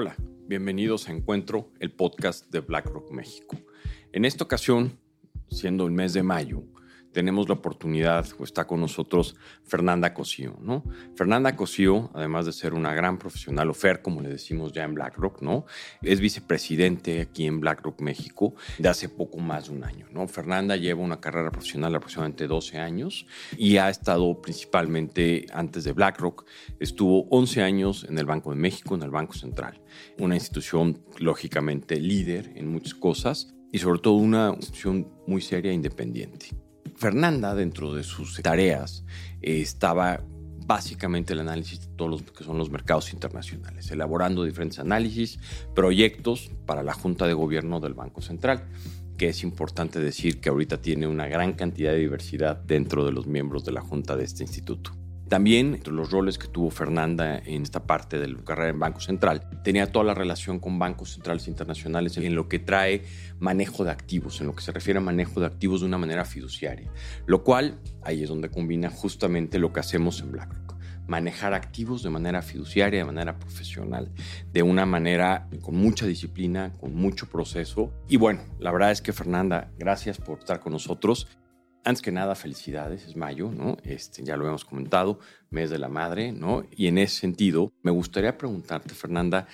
Hola, bienvenidos a Encuentro, el podcast de BlackRock México. En esta ocasión, siendo el mes de mayo, tenemos la oportunidad, o está con nosotros Fernanda Cosío, ¿no? Fernanda Cosío, además de ser una gran profesional, o FER, como le decimos ya en BlackRock, ¿no? Es vicepresidente aquí en BlackRock México de hace poco más de un año, ¿no? Fernanda lleva una carrera profesional de aproximadamente 12 años y ha estado principalmente antes de BlackRock, estuvo 11 años en el Banco de México, en el Banco Central, una institución lógicamente líder en muchas cosas y sobre todo una institución muy seria e independiente. Fernanda, dentro de sus tareas, estaba básicamente el análisis de todos los que son los mercados internacionales, elaborando diferentes análisis, proyectos para la Junta de Gobierno del Banco Central, que es importante decir que ahorita tiene una gran cantidad de diversidad dentro de los miembros de la Junta de este instituto. También, entre los roles que tuvo Fernanda en esta parte de la carrera en Banco Central, tenía toda la relación con bancos centrales internacionales en lo que trae manejo de activos, en lo que se refiere a manejo de activos de una manera fiduciaria, lo cual ahí es donde combina justamente lo que hacemos en BlackRock manejar activos de manera fiduciaria, de manera profesional, de una manera con mucha disciplina, con mucho proceso. Y bueno, la verdad es que Fernanda, gracias por estar con nosotros. Antes que nada, felicidades, es mayo, ¿no? Este, ya lo hemos comentado, mes de la madre, ¿no? Y en ese sentido, me gustaría preguntarte, Fernanda,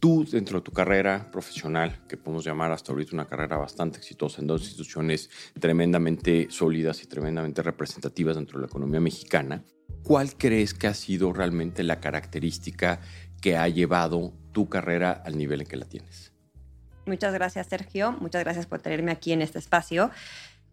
tú dentro de tu carrera profesional, que podemos llamar hasta ahorita una carrera bastante exitosa en dos instituciones tremendamente sólidas y tremendamente representativas dentro de la economía mexicana, ¿cuál crees que ha sido realmente la característica que ha llevado tu carrera al nivel en que la tienes? Muchas gracias, Sergio. Muchas gracias por tenerme aquí en este espacio.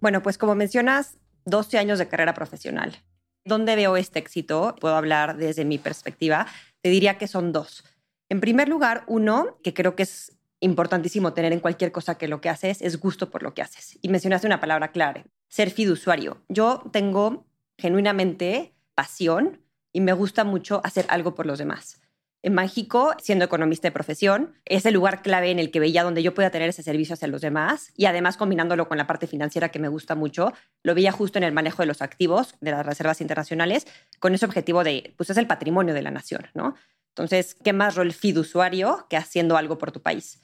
Bueno, pues como mencionas, 12 años de carrera profesional. ¿Dónde veo este éxito? Puedo hablar desde mi perspectiva. Te diría que son dos. En primer lugar, uno, que creo que es importantísimo tener en cualquier cosa que lo que haces, es gusto por lo que haces. Y mencionaste una palabra clave, ser fiduciario. Yo tengo genuinamente pasión y me gusta mucho hacer algo por los demás en México, siendo economista de profesión, es el lugar clave en el que veía donde yo podía tener ese servicio hacia los demás y además combinándolo con la parte financiera que me gusta mucho, lo veía justo en el manejo de los activos de las reservas internacionales con ese objetivo de, pues es el patrimonio de la nación, ¿no? Entonces, ¿qué más rol fiduciario que haciendo algo por tu país?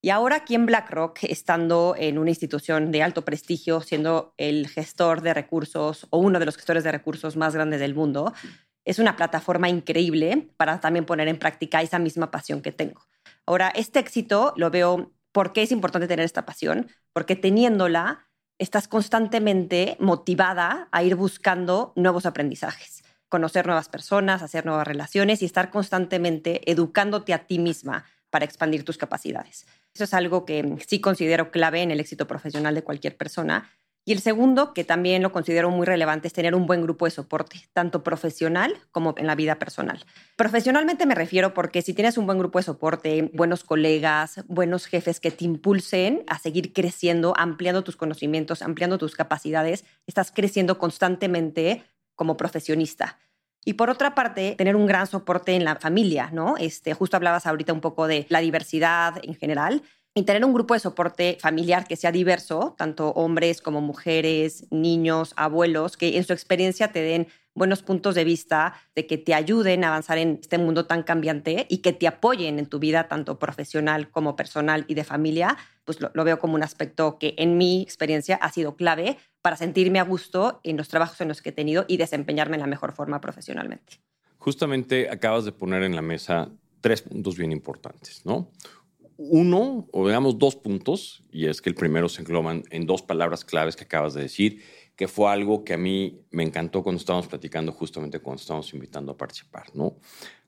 Y ahora aquí en BlackRock, estando en una institución de alto prestigio, siendo el gestor de recursos o uno de los gestores de recursos más grandes del mundo, es una plataforma increíble para también poner en práctica esa misma pasión que tengo. Ahora, este éxito lo veo, ¿por qué es importante tener esta pasión? Porque teniéndola, estás constantemente motivada a ir buscando nuevos aprendizajes, conocer nuevas personas, hacer nuevas relaciones y estar constantemente educándote a ti misma para expandir tus capacidades. Eso es algo que sí considero clave en el éxito profesional de cualquier persona y el segundo, que también lo considero muy relevante, es tener un buen grupo de soporte, tanto profesional como en la vida personal. Profesionalmente me refiero porque si tienes un buen grupo de soporte, buenos colegas, buenos jefes que te impulsen a seguir creciendo, ampliando tus conocimientos, ampliando tus capacidades, estás creciendo constantemente como profesionista. Y por otra parte, tener un gran soporte en la familia, ¿no? Este, justo hablabas ahorita un poco de la diversidad en general y tener un grupo de soporte familiar que sea diverso, tanto hombres como mujeres, niños, abuelos, que en su experiencia te den buenos puntos de vista, de que te ayuden a avanzar en este mundo tan cambiante y que te apoyen en tu vida, tanto profesional como personal y de familia, pues lo, veo como un aspecto que en mi experiencia ha sido clave para sentirme a gusto en los trabajos en los que he tenido y desempeñarme en la mejor forma profesionalmente. Justamente acabas de poner en la mesa tres puntos bien importantes, ¿no? Uno, o veamos dos puntos, y es que el primero se engloban en dos palabras claves que acabas de decir, que fue algo que a mí me encantó cuando estábamos platicando, justamente cuando estábamos invitando a participar, ¿no?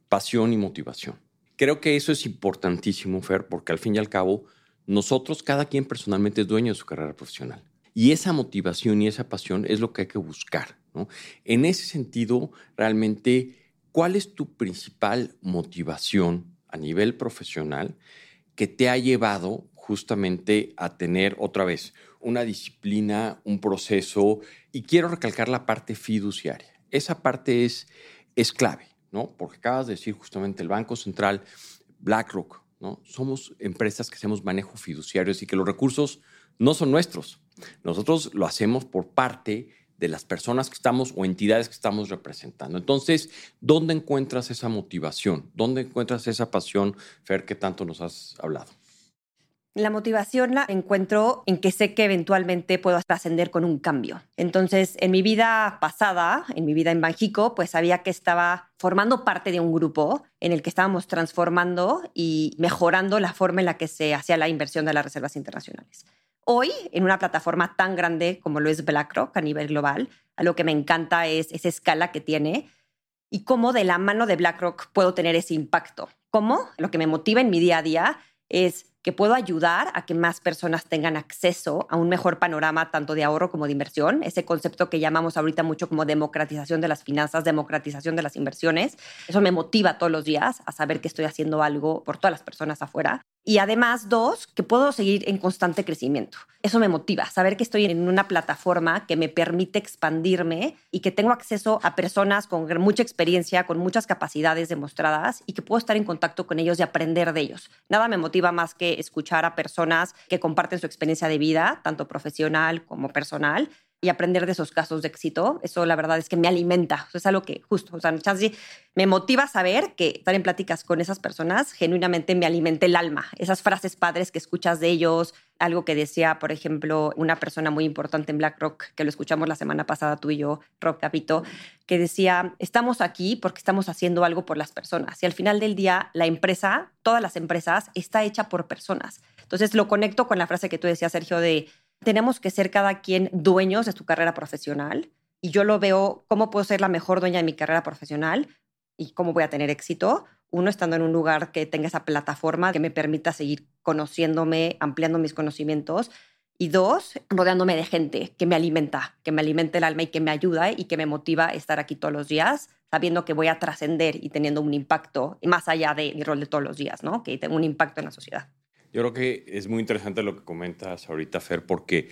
Pasión y motivación. Creo que eso es importantísimo, Fer, porque al fin y al cabo, nosotros, cada quien personalmente es dueño de su carrera profesional. Y esa motivación y esa pasión es lo que hay que buscar, ¿no? En ese sentido, realmente, ¿cuál es tu principal motivación a nivel profesional? Que te ha llevado justamente a tener otra vez una disciplina, un proceso, y quiero recalcar la parte fiduciaria. Esa parte es, es clave, ¿no? Porque acabas de decir justamente el Banco Central, BlackRock, ¿no? Somos empresas que hacemos manejo fiduciario, y que los recursos no son nuestros. Nosotros lo hacemos por parte de las personas que estamos o entidades que estamos representando. Entonces, ¿dónde encuentras esa motivación? ¿Dónde encuentras esa pasión, Fer, que tanto nos has hablado? La motivación la encuentro en que sé que eventualmente puedo trascender con un cambio. Entonces, en mi vida pasada, en mi vida en Banjico, pues sabía que estaba formando parte de un grupo en el que estábamos transformando y mejorando la forma en la que se hacía la inversión de las reservas internacionales. Hoy, en una plataforma tan grande como lo es BlackRock a nivel global, a lo que me encanta es esa escala que tiene y cómo de la mano de BlackRock puedo tener ese impacto. ¿Cómo? Lo que me motiva en mi día a día es que puedo ayudar a que más personas tengan acceso a un mejor panorama tanto de ahorro como de inversión, ese concepto que llamamos ahorita mucho como democratización de las finanzas, democratización de las inversiones. Eso me motiva todos los días a saber que estoy haciendo algo por todas las personas afuera. Y además, dos, que puedo seguir en constante crecimiento. Eso me motiva, saber que estoy en una plataforma que me permite expandirme y que tengo acceso a personas con mucha experiencia, con muchas capacidades demostradas y que puedo estar en contacto con ellos y aprender de ellos. Nada me motiva más que escuchar a personas que comparten su experiencia de vida, tanto profesional como personal, y aprender de esos casos de éxito, eso la verdad es que me alimenta. es algo que justo, o sea, me motiva saber que estar en pláticas con esas personas genuinamente me alimenta el alma. Esas frases padres que escuchas de ellos, algo que decía, por ejemplo, una persona muy importante en BlackRock, que lo escuchamos la semana pasada tú y yo, Rob Capito, que decía, estamos aquí porque estamos haciendo algo por las personas. Y al final del día, la empresa, todas las empresas, está hecha por personas. Entonces lo conecto con la frase que tú decías, Sergio, de tenemos que ser cada quien dueños de su carrera profesional y yo lo veo cómo puedo ser la mejor dueña de mi carrera profesional y cómo voy a tener éxito. Uno, estando en un lugar que tenga esa plataforma que me permita seguir conociéndome, ampliando mis conocimientos. Y dos, rodeándome de gente que me alimenta, que me alimenta el alma y que me ayuda y que me motiva a estar aquí todos los días, sabiendo que voy a trascender y teniendo un impacto más allá de mi rol de todos los días, ¿no? Que tengo un impacto en la sociedad. Yo creo que es muy interesante lo que comentas ahorita, Fer, porque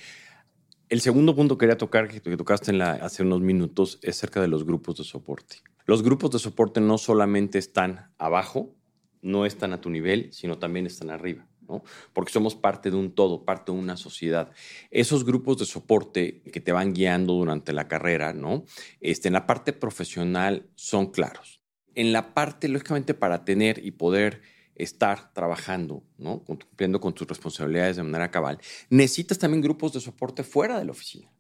el segundo punto que quería tocar, que tocaste en la, hace unos minutos, es cerca de los grupos de soporte. Los grupos de soporte no solamente están abajo, no están a tu nivel, sino también están arriba. ¿no? Porque somos parte de un todo, parte de una sociedad. Esos grupos de soporte que te van guiando durante la carrera, ¿no? Este, en la parte profesional son claros. En la parte, lógicamente, para tener y poder estar trabajando, ¿no? cumpliendo con tus responsabilidades de manera cabal, necesitas también grupos de soporte fuera de la oficina,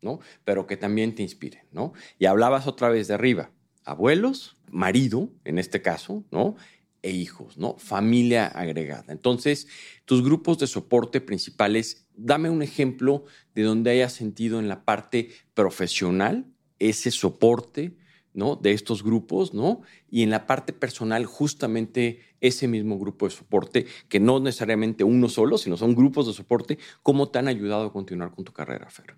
¿no? Pero que también te inspiren, ¿no? Y hablabas otra vez de arriba, abuelos, marido, en este caso, ¿no? E hijos, ¿no? Familia agregada. Entonces, tus grupos de soporte principales, dame un ejemplo de donde hayas sentido en la parte profesional ese soporte, ¿no? De estos grupos, ¿no? Y en la parte personal, justamente ese mismo grupo de soporte, que no necesariamente uno solo, sino son grupos de soporte, ¿cómo te han ayudado a continuar con tu carrera, Fer?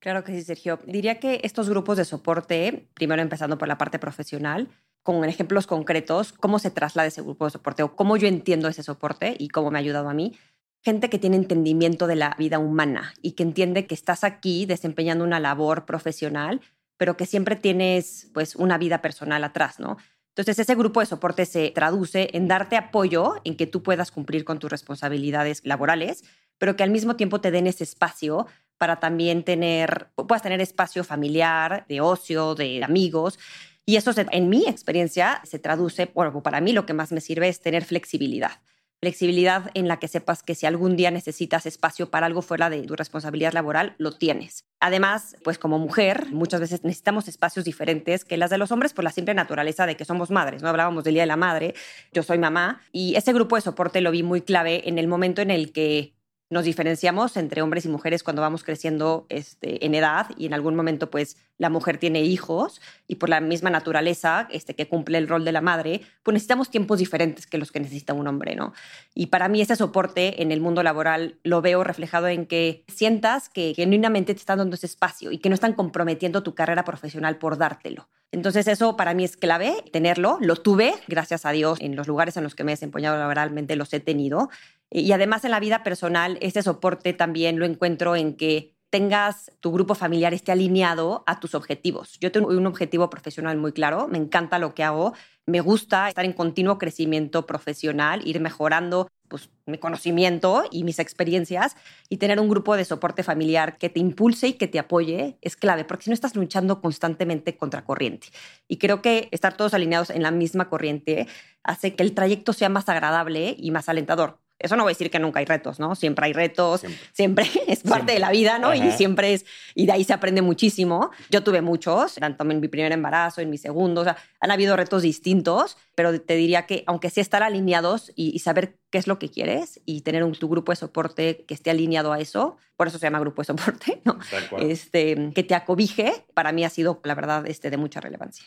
Claro que sí, Sergio. Diría que estos grupos de soporte, primero empezando por la parte profesional, con ejemplos concretos, cómo se traslada ese grupo de soporte o cómo yo entiendo ese soporte y cómo me ha ayudado a mí. Gente que tiene entendimiento de la vida humana y que entiende que estás aquí desempeñando una labor profesional pero que siempre tienes pues una vida personal atrás, ¿no? Entonces ese grupo de soporte se traduce en darte apoyo en que tú puedas cumplir con tus responsabilidades laborales, pero que al mismo tiempo te den ese espacio para también tener, puedas tener espacio familiar, de ocio, de amigos. Y eso en mi experiencia se traduce, bueno, para mí lo que más me sirve es tener flexibilidad flexibilidad en la que sepas que si algún día necesitas espacio para algo fuera de tu responsabilidad laboral, lo tienes. Además, pues como mujer, muchas veces necesitamos espacios diferentes que las de los hombres por la simple naturaleza de que somos madres. No hablábamos del Día de la Madre, yo soy mamá y ese grupo de soporte lo vi muy clave en el momento en el que nos diferenciamos entre hombres y mujeres cuando vamos creciendo este, en edad y en algún momento pues la mujer tiene hijos y por la misma naturaleza este, que cumple el rol de la madre, pues necesitamos tiempos diferentes que los que necesita un hombre, ¿no? Y para mí ese soporte en el mundo laboral lo veo reflejado en que sientas que genuinamente te están dando ese espacio y que no están comprometiendo tu carrera profesional por dártelo. Entonces eso para mí es clave, tenerlo. Lo tuve, gracias a Dios, en los lugares en los que me he desempeñado laboralmente los he tenido y además en la vida personal, ese soporte también lo encuentro en que tengas tu grupo familiar esté alineado a tus objetivos. Yo tengo un objetivo profesional muy claro, me encanta lo que hago, me gusta estar en continuo crecimiento profesional, ir mejorando pues, mi conocimiento y mis experiencias y tener un grupo de soporte familiar que te impulse y que te apoye es clave, porque si no estás luchando constantemente contra corriente. Y creo que estar todos alineados en la misma corriente hace que el trayecto sea más agradable y más alentador. Eso no voy a decir que nunca hay retos, ¿no? Siempre hay retos, siempre, es parte de la vida, ¿no? Y siempre es, y de ahí se aprende muchísimo. Yo tuve muchos, tanto en mi primer embarazo, en mi segundo, o sea, han habido retos distintos, pero te diría que aunque sí estar alineados y, saber qué es lo que quieres y tener un, tu grupo de soporte que esté alineado a eso, por eso se llama grupo de soporte, ¿no? Este, que te acobije, para mí ha sido, la verdad, este, de mucha relevancia.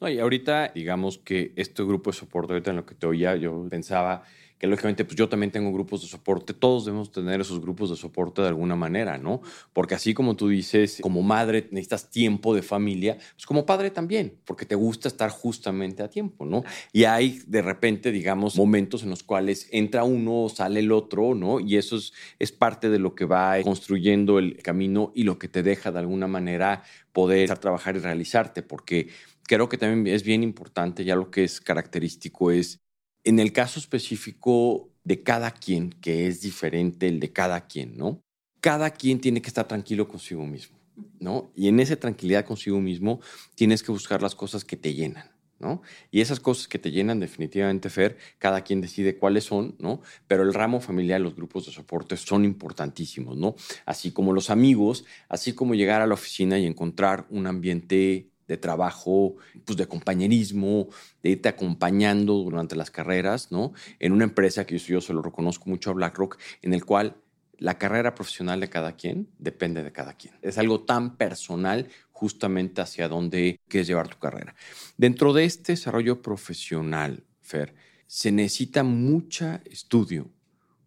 No, y ahorita, digamos que este grupo de soporte, ahorita en lo que te oía, yo pensaba que lógicamente pues yo también tengo grupos de soporte, todos debemos tener esos grupos de soporte de alguna manera, ¿no? Porque así como tú dices, como madre necesitas tiempo de familia, pues como padre también, porque te gusta estar justamente a tiempo, ¿no? Y hay de repente, digamos, momentos en los cuales entra uno, sale el otro, ¿no? Y eso es, es parte de lo que va construyendo el camino y lo que te deja de alguna manera poder trabajar y realizarte, porque creo que también es bien importante, ya lo que es característico es en el caso específico de cada quien, que es diferente el de cada quien, ¿no? Cada quien tiene que estar tranquilo consigo mismo, ¿no? Y en esa tranquilidad consigo mismo tienes que buscar las cosas que te llenan, ¿no? Y esas cosas que te llenan definitivamente, Fer, cada quien decide cuáles son, ¿no? Pero el ramo familiar, los grupos de soporte son importantísimos, ¿no? Así como los amigos, así como llegar a la oficina y encontrar un ambiente de trabajo, pues de compañerismo, de irte acompañando durante las carreras, ¿no? En una empresa que yo, yo se lo reconozco mucho a BlackRock, en el cual la carrera profesional de cada quien depende de cada quien. Es algo tan personal justamente hacia dónde quieres llevar tu carrera. Dentro de este desarrollo profesional, Fer, se necesita mucha estudio,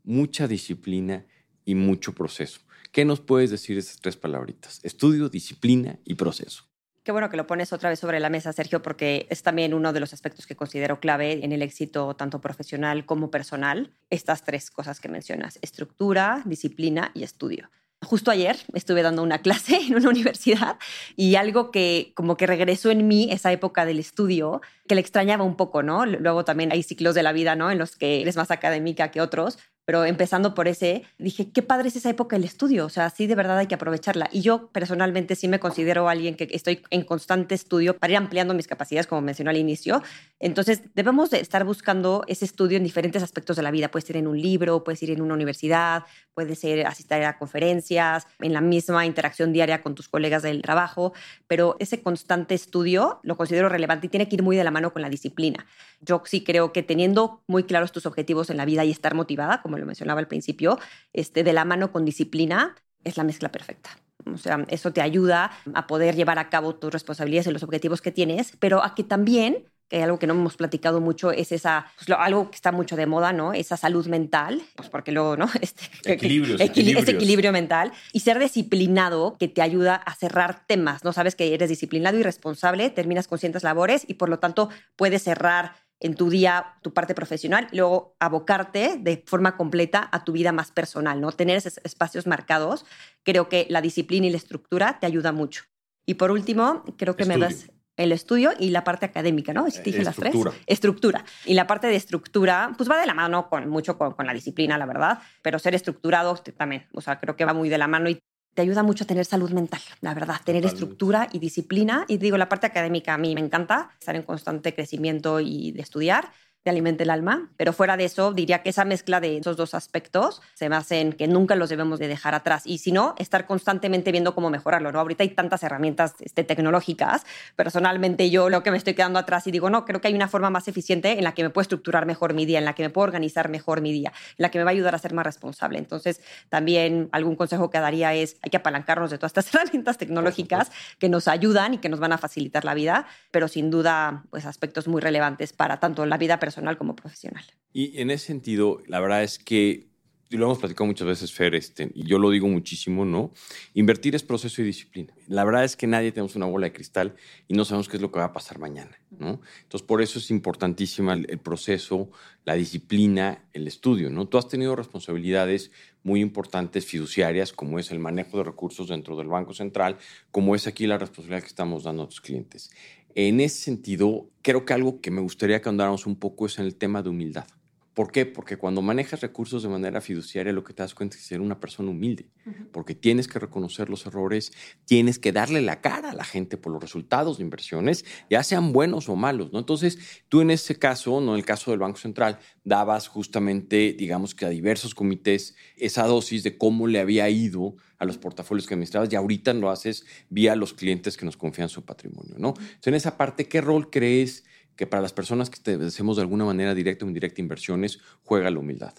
mucha disciplina y mucho proceso. ¿Qué nos puedes decir de esas tres palabritas? Estudio, disciplina y proceso. Qué bueno que lo pones otra vez sobre la mesa, Sergio, porque es también uno de los aspectos que considero clave en el éxito tanto profesional como personal. Estas tres cosas que mencionas, estructura, disciplina y estudio. Justo ayer estuve dando una clase en una universidad y algo que como que regresó en mí esa época del estudio, que le extrañaba un poco, ¿no? Luego también hay ciclos de la vida, ¿no? En los que eres más académica que otros, pero empezando por ese, dije, qué padre es esa época del estudio, o sea, sí de verdad hay que aprovecharla. Y yo personalmente sí me considero alguien que estoy en constante estudio para ir ampliando mis capacidades, como mencionó al inicio. Entonces, debemos de estar buscando ese estudio en diferentes aspectos de la vida. Puedes ir en un libro, puedes ir en una universidad, puedes ser asistir a conferencias, en la misma interacción diaria con tus colegas del trabajo, pero ese constante estudio lo considero relevante y tiene que ir muy de la mano con la disciplina. Yo sí creo que teniendo muy claros tus objetivos en la vida y estar motivada, como lo mencionaba al principio, este, de la mano con disciplina, es la mezcla perfecta. O sea, eso te ayuda a poder llevar a cabo tus responsabilidades y los objetivos que tienes, pero a que también que algo que no hemos platicado mucho es esa, pues, algo que está mucho de moda, ¿no? Esa salud mental, pues porque luego, ¿no? Este, equilibrio, ese equilibrio mental y ser disciplinado que te ayuda a cerrar temas, ¿no? Sabes que eres disciplinado y responsable, terminas con ciertas labores y por lo tanto puedes cerrar en tu día tu parte profesional y luego abocarte de forma completa a tu vida más personal, ¿no? Tener esos espacios marcados, creo que la disciplina y la estructura te ayuda mucho. Y por último, creo que me das el estudio y la parte académica, ¿no? Si te dije las tres. Estructura. Y la parte de estructura, pues va de la mano con mucho con, con la disciplina, la verdad, pero ser estructurado también, o sea, creo que va muy de la mano y te ayuda mucho a tener salud mental, la verdad, tener estructura y disciplina. Y digo, la parte académica a mí me encanta, estar en constante crecimiento y de estudiar, te alimenta el alma, pero fuera de eso diría que esa mezcla de esos dos aspectos se basa en que nunca los debemos de dejar atrás y si no, estar constantemente viendo cómo mejorarlo, ¿no? Ahorita hay tantas herramientas este, tecnológicas, personalmente yo lo que me estoy quedando atrás y digo, no, creo que hay una forma más eficiente en la que me puedo estructurar mejor mi día, en la que me puedo organizar mejor mi día, en la que me va a ayudar a ser más responsable. Entonces, también algún consejo que daría es, hay que apalancarnos de todas estas herramientas tecnológicas que nos ayudan y que nos van a facilitar la vida, pero sin duda, pues aspectos muy relevantes para tanto la vida personal como profesional. Y en ese sentido, la verdad es que y lo hemos platicado muchas veces, Fer, este, y yo lo digo muchísimo, ¿no? Invertir es proceso y disciplina. La verdad es que nadie tenemos una bola de cristal y no sabemos qué es lo que va a pasar mañana, ¿no? Entonces, por eso es importantísima el, el proceso, la disciplina, el estudio, ¿no? Tú has tenido responsabilidades muy importantes fiduciarias, como es el manejo de recursos dentro del Banco Central, como es aquí la responsabilidad que estamos dando a tus clientes. En ese sentido, creo que algo que me gustaría que andáramos un poco es en el tema de humildad. ¿Por qué? Porque cuando manejas recursos de manera fiduciaria, lo que te das cuenta es que ser una persona humilde, porque tienes que reconocer los errores, tienes que darle la cara a la gente por los resultados de inversiones, ya sean buenos o malos, ¿no? Entonces, tú en ese caso, no en el caso del Banco Central, dabas justamente, digamos que a diversos comités esa dosis de cómo le había ido a los portafolios que administrabas y ahorita lo haces vía los clientes que nos confían su patrimonio, ¿no? Entonces, en esa parte, ¿qué rol crees? Que para las personas que te hacemos de alguna manera directa o indirecta inversiones, juega la humildad?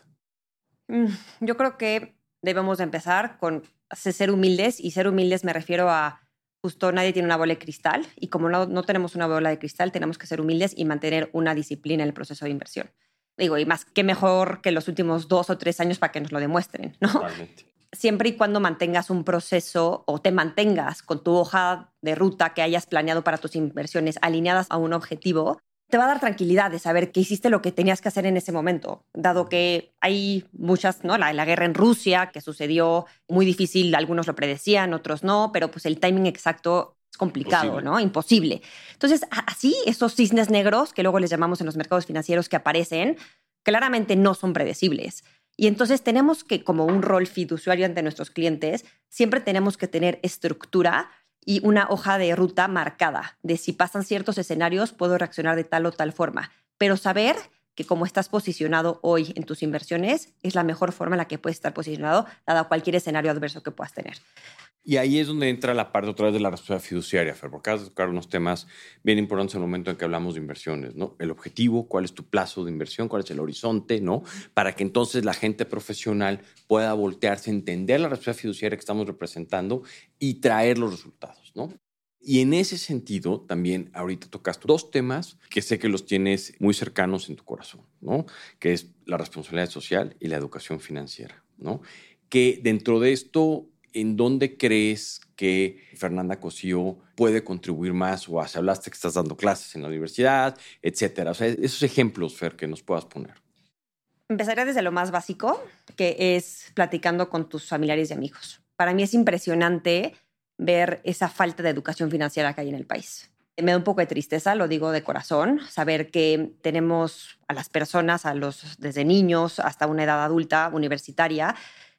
Mm, yo creo que debemos empezar con ser humildes y ser humildes me refiero a justo nadie tiene una bola de cristal y como no, no tenemos una bola de cristal tenemos que ser humildes y mantener una disciplina en el proceso de inversión. Digo, y más que mejor que los últimos dos o tres años para que nos lo demuestren, ¿no? Totalmente siempre y cuando mantengas un proceso o te mantengas con tu hoja de ruta que hayas planeado para tus inversiones alineadas a un objetivo, te va a dar tranquilidad de saber que hiciste lo que tenías que hacer en ese momento, dado que hay muchas, ¿no? La, la, guerra en Rusia que sucedió muy difícil, algunos lo predecían, otros no, pero pues el timing exacto es complicado, Imposible. ¿no? Imposible. Entonces, así esos cisnes negros que luego les llamamos en los mercados financieros que aparecen, claramente no son predecibles. Y entonces tenemos que, como un rol fiduciario ante nuestros clientes, siempre tenemos que tener estructura y una hoja de ruta marcada de si pasan ciertos escenarios puedo reaccionar de tal o tal forma. Pero saber que como estás posicionado hoy en tus inversiones es la mejor forma en la que puedes estar posicionado dado cualquier escenario adverso que puedas tener. Y ahí es donde entra la parte otra vez de la responsabilidad fiduciaria, Fer, porque acabas de tocar unos temas bien importantes en el momento en que hablamos de inversiones, ¿no? El objetivo, cuál es tu plazo de inversión, cuál es el horizonte, ¿no? Para que entonces la gente profesional pueda voltearse, entender la responsabilidad fiduciaria que estamos representando y traer los resultados, ¿no? Y en ese sentido, también ahorita tocaste dos temas que sé que los tienes muy cercanos en tu corazón, ¿no? Que es la responsabilidad social y la educación financiera, ¿no? Que dentro de esto ¿en dónde crees que Fernanda Cosío puede contribuir más? O se hablaste que estás dando clases en la universidad, etcétera. O sea, esos ejemplos, Fer, que nos puedas poner. Empezaría desde lo más básico, que es platicando con tus familiares y amigos. Para mí es impresionante ver esa falta de educación financiera que hay en el país. Me da un poco de tristeza, lo digo de corazón, saber que tenemos a las personas, a los desde niños hasta una edad adulta, universitaria,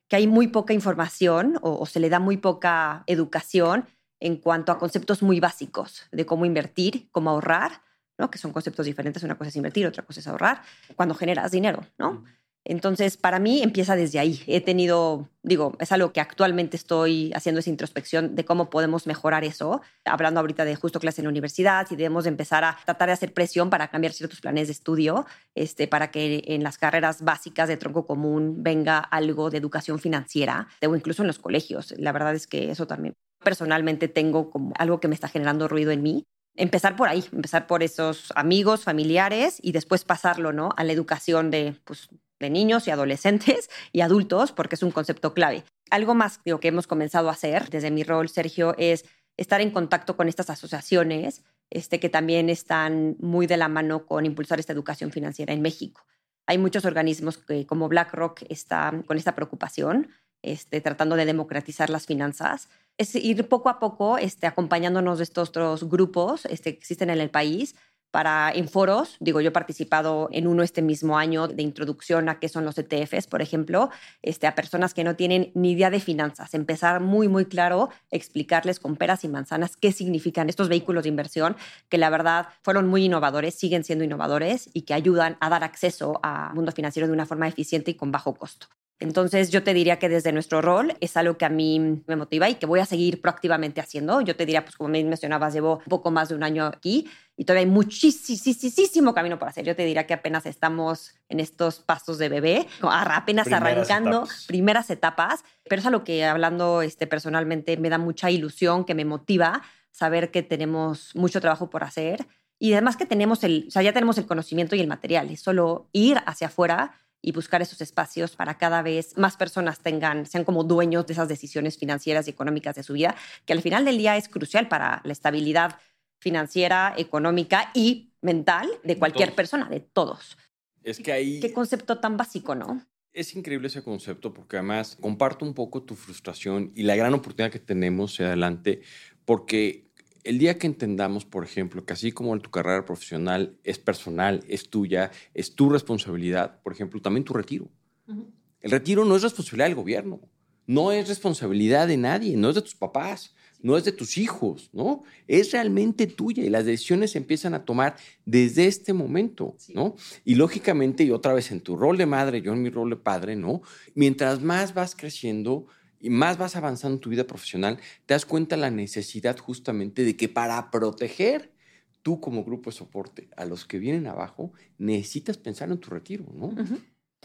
que hay muy poca información o, o, se le da muy poca educación en cuanto a conceptos muy básicos de cómo invertir, cómo ahorrar, ¿no? que son conceptos diferentes. Una cosa es invertir, otra cosa es ahorrar, cuando generas dinero. ¿no? Entonces, para mí empieza desde ahí. He tenido, digo, es algo que actualmente estoy haciendo esa introspección de cómo podemos mejorar eso. Hablando ahorita de justo clase en la universidad, y debemos empezar a tratar de hacer presión para cambiar ciertos planes de estudio, este, para que en las carreras básicas de tronco común venga algo de educación financiera, o incluso en los colegios. La verdad es que eso también personalmente tengo como algo que me está generando ruido en mí empezar por ahí, empezar por esos amigos, familiares y después pasarlo, ¿no? A la educación de, pues, de niños y adolescentes y adultos, porque es un concepto clave. Algo más digo, que hemos comenzado a hacer desde mi rol, Sergio, es estar en contacto con estas asociaciones este, que también están muy de la mano con impulsar esta educación financiera en México. Hay muchos organismos que, como BlackRock están con esta preocupación, este, tratando de democratizar las finanzas. Es ir poco a poco este, acompañándonos de estos otros grupos este, que existen en el país para en foros, digo, yo he participado en uno este mismo año de introducción a qué son los ETFs, por ejemplo, este, a personas que no tienen ni idea de finanzas, empezar muy, muy claro, explicarles con peras y manzanas qué significan estos vehículos de inversión, que la verdad fueron muy innovadores, siguen siendo innovadores y que ayudan a dar acceso al mundo financiero de una forma eficiente y con bajo costo. Entonces yo te diría que desde nuestro rol es algo que a mí me motiva y que voy a seguir proactivamente haciendo. Yo te diría, pues como me mencionabas, llevo un poco más de un año aquí y todavía hay muchísimo camino por hacer. Yo te diría que apenas estamos en estos pasos de bebé, apenas primeras arrancando etapas. primeras etapas, pero es algo que hablando este, personalmente me da mucha ilusión, que me motiva saber que tenemos mucho trabajo por hacer y además que tenemos el, o sea, ya tenemos el conocimiento y el material, es solo ir hacia afuera y buscar esos espacios para cada vez más personas tengan, sean como dueños de esas decisiones financieras y económicas de su vida, que al final del día es crucial para la estabilidad financiera, económica y mental de cualquier persona, de todos. Es que ahí... Qué concepto tan básico, ¿no? Es increíble ese concepto porque además comparto un poco tu frustración y la gran oportunidad que tenemos hacia adelante porque el día que entendamos, por ejemplo, que así como tu carrera profesional es personal, es tuya, es tu responsabilidad, por ejemplo, también tu retiro. El retiro no es responsabilidad del gobierno, no es responsabilidad de nadie, no es de tus papás, no es de tus hijos, ¿no? Es realmente tuya y las decisiones se empiezan a tomar desde este momento, ¿no? Y lógicamente, y otra vez en tu rol de madre, yo en mi rol de padre, ¿no? Mientras más vas creciendo y más vas avanzando en tu vida profesional, te das cuenta la necesidad justamente de que para proteger tú como grupo de soporte a los que vienen abajo, necesitas pensar en tu retiro, ¿no?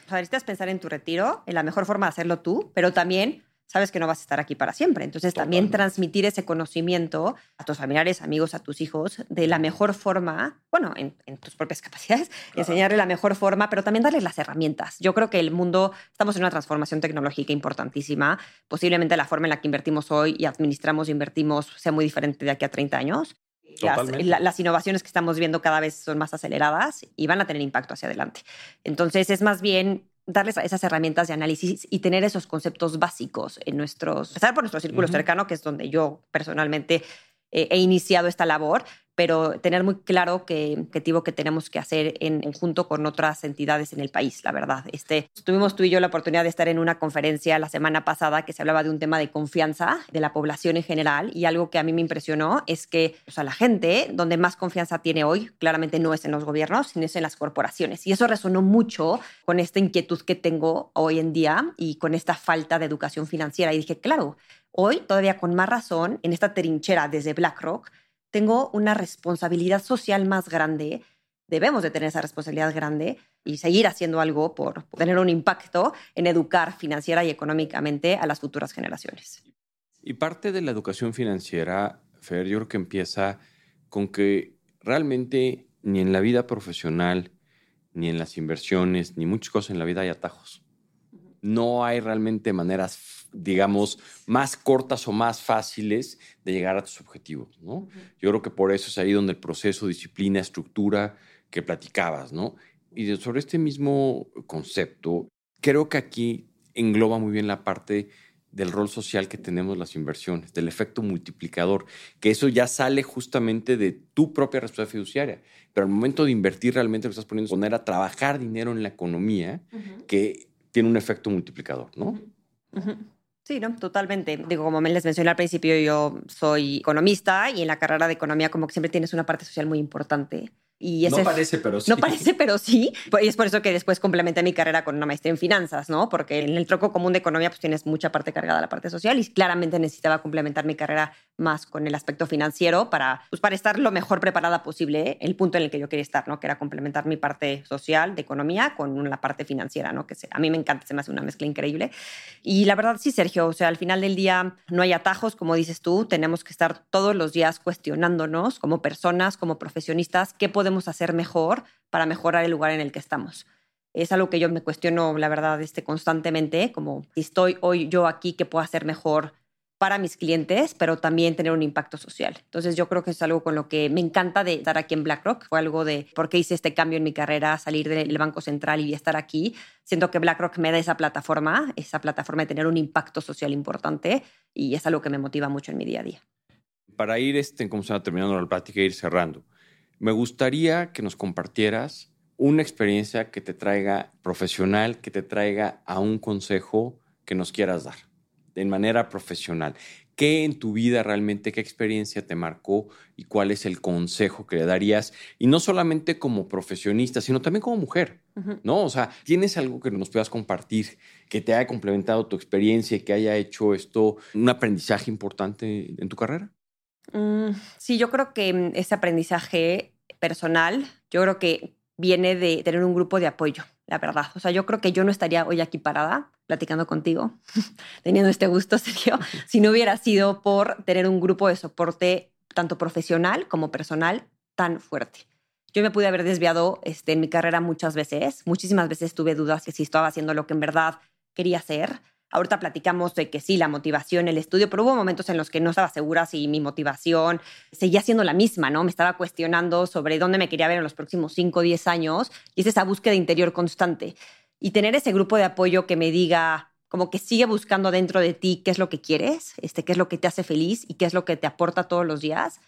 Sea, necesitas pensar en tu retiro, en la mejor forma de hacerlo tú, pero también sabes que no vas a estar aquí para siempre. Entonces, también transmitir ese conocimiento a tus familiares, amigos, a tus hijos, de la mejor forma, bueno, en, tus propias capacidades, enseñarle la mejor forma, pero también darles las herramientas. Yo creo que el mundo, estamos en una transformación tecnológica importantísima. Posiblemente la forma en la que invertimos hoy y administramos e invertimos sea muy diferente de aquí a 30 años. Las, las, innovaciones que estamos viendo cada vez son más aceleradas y van a tener impacto hacia adelante. Entonces, es más bien darles esas herramientas de análisis y tener esos conceptos básicos en nuestros, empezar por nuestro círculo cercano, que es donde yo personalmente eh, he iniciado esta labor, pero tener muy claro qué objetivo que tenemos que hacer en, junto con otras entidades en el país, la verdad. Este, tuvimos tú y yo la oportunidad de estar en una conferencia la semana pasada que se hablaba de un tema de confianza de la población en general y algo que a mí me impresionó es que o sea, la gente donde más confianza tiene hoy claramente no es en los gobiernos, sino es en las corporaciones. Y eso resonó mucho con esta inquietud que tengo hoy en día y con esta falta de educación financiera. Y dije, claro, hoy todavía con más razón, en esta trinchera desde BlackRock, tengo una responsabilidad social más grande, debemos de tener esa responsabilidad grande y seguir haciendo algo por tener un impacto en educar financiera y económicamente a las futuras generaciones. Y parte de la educación financiera, Fer, yo creo que empieza con que realmente ni en la vida profesional, ni en las inversiones, ni muchas cosas en la vida hay atajos. No hay realmente maneras digamos, más cortas o más fáciles de llegar a tus objetivos, ¿no? Yo creo que por eso es ahí donde el proceso, disciplina, estructura que platicabas, ¿no? Y sobre este mismo concepto, creo que aquí engloba muy bien la parte del rol social que tenemos las inversiones, del efecto multiplicador, que eso ya sale justamente de tu propia responsabilidad fiduciaria. Pero al momento de invertir realmente lo estás poniendo poner a trabajar dinero en la economía que tiene un efecto multiplicador, ¿no? Sí, no, totalmente. Digo, como les mencioné al principio, yo soy economista y en la carrera de economía como que siempre tienes una parte social muy importante no parece, pero sí. No parece, pero sí. Y es por eso que después complementé mi carrera con una maestría en finanzas, ¿no? Porque en el troco común de economía pues tienes mucha parte cargada la parte social y claramente necesitaba complementar mi carrera más con el aspecto financiero para, pues, para estar lo mejor preparada posible, el punto en el que yo quería estar, ¿no? Que era complementar mi parte social de economía con la parte financiera, ¿no? Que a mí me encanta, se me hace una mezcla increíble. Y la verdad sí, Sergio, o sea, al final del día no hay atajos, como dices tú, tenemos que estar todos los días cuestionándonos como personas, como profesionistas, qué podemos hacer mejor para mejorar el lugar en el que estamos. Es algo que yo me cuestiono, la verdad, este, constantemente, como si estoy hoy yo aquí, ¿qué puedo hacer mejor para mis clientes, pero también tener un impacto social. Entonces yo creo que es algo con lo que me encanta de estar aquí en BlackRock. Fue algo de por qué hice este cambio en mi carrera, salir del Banco Central y estar aquí. Siento que BlackRock me da esa plataforma, esa plataforma de tener un impacto social importante y es algo que me motiva mucho en mi día a día. Para ir, este, como se va terminando la plática, ir cerrando. Me gustaría que nos compartieras una experiencia que te traiga profesional, que te traiga a un consejo que nos quieras dar, de manera profesional. ¿Qué en tu vida realmente, qué experiencia te marcó y cuál es el consejo que le darías? Y no solamente como profesionista, sino también como mujer, ¿no? O sea, ¿tienes algo que nos puedas compartir que te haya complementado tu experiencia y que haya hecho esto un aprendizaje importante en tu carrera? Mm, sí, yo creo que mm, ese aprendizaje personal, yo creo que viene de tener un grupo de apoyo, la verdad. O sea, yo creo que yo no estaría hoy aquí parada platicando contigo, teniendo este gusto, Sergio, si no hubiera sido por tener un grupo de soporte tanto profesional como personal tan fuerte. Yo me pude haber desviado este, en mi carrera muchas veces. Muchísimas veces tuve dudas que si estaba haciendo lo que en verdad quería hacer. Ahorita platicamos de que sí, la motivación, el estudio, pero hubo momentos en los que no estaba segura si mi motivación seguía siendo la misma, ¿no? Me estaba cuestionando sobre dónde me quería ver en los próximos 5 o 10 años y es esa búsqueda interior constante. Y tener ese grupo de apoyo que me diga, como que sigue buscando dentro de ti qué es lo que quieres, este, qué es lo que te hace feliz y qué es lo que te aporta todos los días.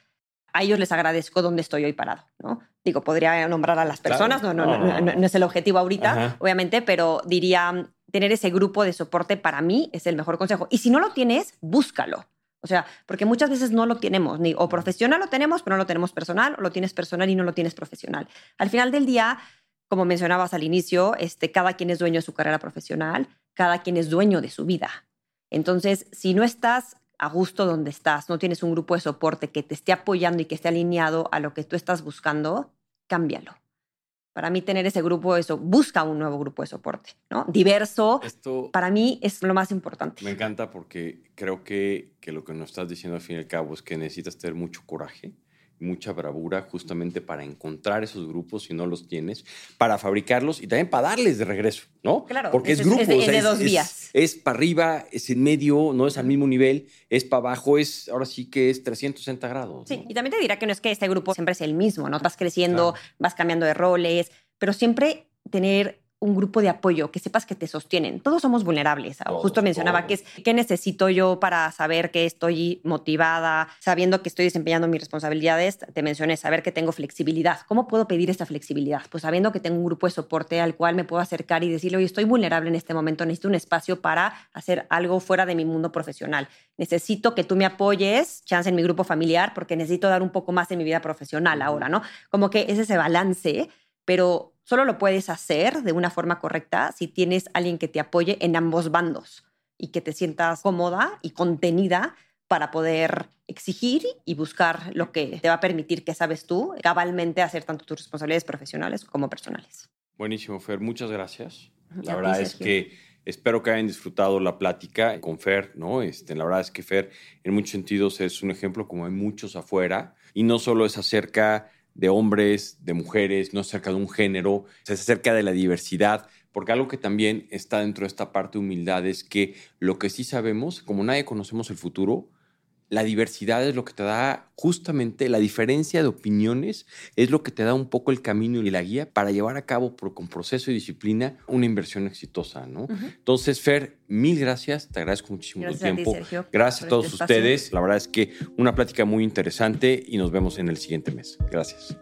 A ellos les agradezco donde estoy hoy parado, ¿no? Digo, podría nombrar a las personas, no, no, no, no, es el objetivo ahorita, obviamente, pero diría, tener ese grupo de soporte para mí es el mejor consejo. Y si no lo tienes, búscalo. O sea, porque muchas veces no lo tenemos, ni o profesional lo tenemos, pero no lo tenemos personal, o lo tienes personal y no lo tienes profesional. Al final del día, como mencionabas al inicio, este, cada quien es dueño de su carrera profesional, cada quien es dueño de su vida. Entonces, si no estás a gusto donde estás, no tienes un grupo de soporte que te esté apoyando y que esté alineado a lo que tú estás buscando, cámbialo. Para mí tener ese grupo, eso, busca un nuevo grupo de soporte, ¿no? Diverso. Esto para mí es lo más importante. Me encanta porque creo que, que lo que nos estás diciendo al fin y al cabo es que necesitas tener mucho coraje mucha bravura justamente para encontrar esos grupos si no los tienes, para fabricarlos y también para darles de regreso, ¿no? Claro, porque es, grupo, es, de dos vías. Es, para arriba, es en medio, no es al mismo nivel, es para abajo, es ahora sí que es 360 grados. Sí, y también te dirá que no es que este grupo siempre es el mismo, ¿no? Vas creciendo, vas cambiando de roles, pero siempre tener un grupo de apoyo, que sepas que te sostienen. Todos somos vulnerables. Justo mencionaba que es qué necesito yo para saber que estoy motivada, sabiendo que estoy desempeñando mis responsabilidades. Te mencioné saber que tengo flexibilidad. ¿Cómo puedo pedir esta flexibilidad? Pues sabiendo que tengo un grupo de soporte al cual me puedo acercar y decirle, oye, estoy vulnerable en este momento, necesito un espacio para hacer algo fuera de mi mundo profesional. Necesito que tú me apoyes, chance en mi grupo familiar, porque necesito dar un poco más en mi vida profesional ahora, ¿no? Como que es ese balance, pero Solo lo puedes hacer de una forma correcta si tienes alguien que te apoye en ambos bandos y que te sientas cómoda y contenida para poder exigir y buscar lo que te va a permitir que sabes tú cabalmente hacer tanto tus responsabilidades profesionales como personales. Buenísimo, Fer. Muchas gracias. La verdad es que espero que hayan disfrutado la plática con Fer, ¿no? Este, la verdad es que Fer en muchos sentidos es un ejemplo como hay muchos afuera y no solo es acerca de hombres, de mujeres, no es acerca de un género, es acerca de la diversidad, porque algo que también está dentro de esta parte de humildad es que lo que sí sabemos, como nadie conocemos el futuro, la diversidad es lo que te da justamente la diferencia de opiniones, es lo que te da un poco el camino y la guía para llevar a cabo con proceso y disciplina una inversión exitosa, ¿no? Entonces, Fer, mil gracias, te agradezco muchísimo tu tiempo. gracias a todos este ustedes, la verdad es que una plática muy interesante y nos vemos en el siguiente mes. Gracias.